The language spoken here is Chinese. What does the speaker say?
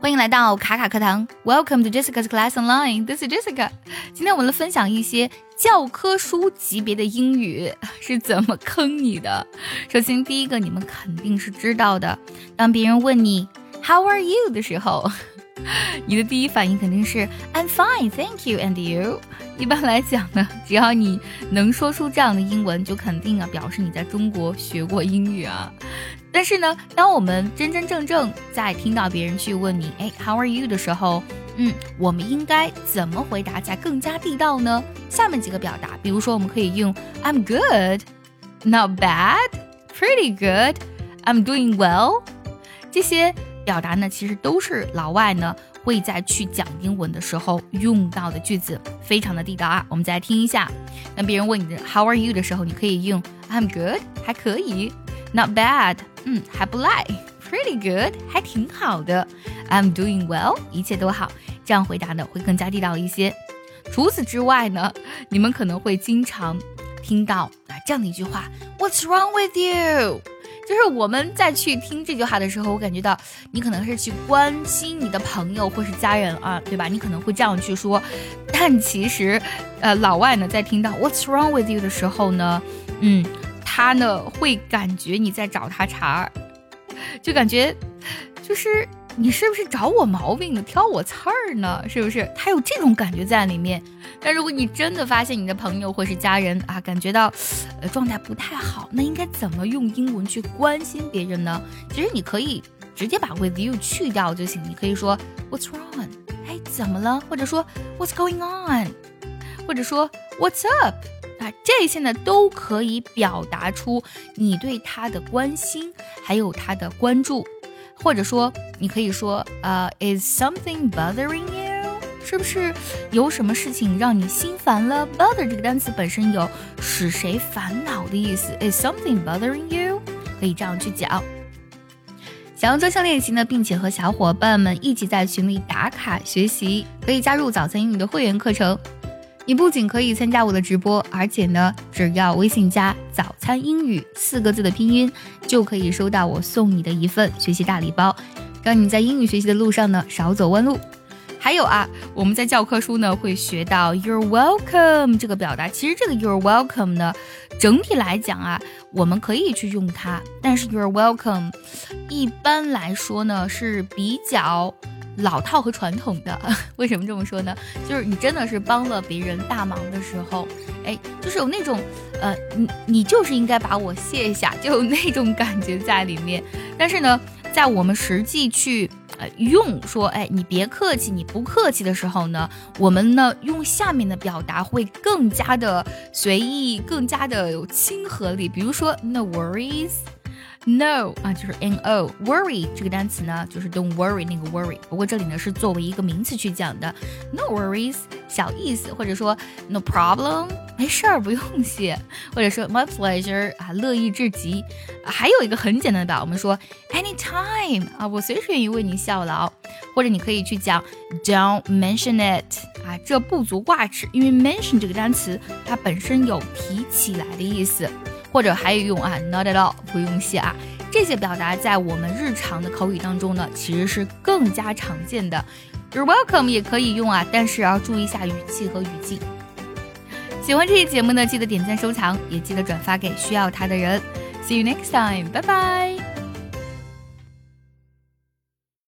欢迎来到卡卡课堂，Welcome to Jessica's Class Online。This is Jessica。今天我们来分享一些教科书级别的英语 是怎么坑你的。首先，第一个你们肯定是知道的，当别人问你 How are you 的时候，你的第一反应肯定是 I'm fine, thank you, and you。一般来讲呢，只要你能说出这样的英文，就肯定啊表示你在中国学过英语啊。但是呢，当我们真真正正在听到别人去问你，哎，How are you 的时候，嗯，我们应该怎么回答才更加地道呢？下面几个表达，比如说我们可以用 I'm good, not bad, pretty good, I'm doing well。这些表达呢，其实都是老外呢会在去讲英文的时候用到的句子，非常的地道啊。我们再来听一下，当别人问你的 How are you 的时候，你可以用 I'm good，还可以，not bad。嗯，还不赖，pretty good，还挺好的。I'm doing well，一切都好。这样回答呢会更加地道一些。除此之外呢，你们可能会经常听到啊这样的一句话：What's wrong with you？就是我们在去听这句话的时候，我感觉到你可能是去关心你的朋友或是家人啊，对吧？你可能会这样去说，但其实，呃，老外呢在听到 What's wrong with you 的时候呢，嗯。他呢会感觉你在找他茬儿，就感觉就是你是不是找我毛病呢，挑我刺儿呢？是不是？他有这种感觉在里面。但如果你真的发现你的朋友或是家人啊，感觉到呃状态不太好，那应该怎么用英文去关心别人呢？其实你可以直接把 with you 去掉就行，你可以说 What's wrong？哎，怎么了？或者说 What's going on？或者说 What's up？那，这些呢都可以表达出你对他的关心，还有他的关注，或者说你可以说，呃，Is something bothering you？是不是有什么事情让你心烦了？Bother 这个单词本身有使谁烦恼的意思。Is something bothering you？可以这样去讲。想要专项练习呢，并且和小伙伴们一起在群里打卡学习，可以加入早餐英语的会员课程。你不仅可以参加我的直播，而且呢，只要微信加“早餐英语”四个字的拼音，就可以收到我送你的一份学习大礼包，让你在英语学习的路上呢少走弯路。还有啊，我们在教科书呢会学到 “You're welcome” 这个表达。其实这个 “You're welcome” 呢，整体来讲啊，我们可以去用它，但是 “You're welcome” 一般来说呢是比较。老套和传统的，为什么这么说呢？就是你真的是帮了别人大忙的时候，哎，就是有那种，呃，你你就是应该把我卸下，就有那种感觉在里面。但是呢，在我们实际去呃用说，哎，你别客气，你不客气的时候呢，我们呢用下面的表达会更加的随意，更加的有亲和力。比如说，No worries。No 啊，就是 no worry 这个单词呢，就是 don't worry 那个 worry。不过这里呢是作为一个名词去讲的，no worries 小意思，或者说 no problem 没事儿不用谢，或者说 my pleasure 啊乐意至极。还有一个很简单的，我们说 anytime 啊，我随时愿意为你效劳。或者你可以去讲 don't mention it 啊，这不足挂齿，因为 mention 这个单词它本身有提起来的意思。或者还有用啊，not at all，不用谢啊，这些表达在我们日常的口语当中呢，其实是更加常见的。You're welcome 也可以用啊，但是要注意一下语气和语境。喜欢这期节目呢，记得点赞收藏，也记得转发给需要它的人。See you next time，拜拜。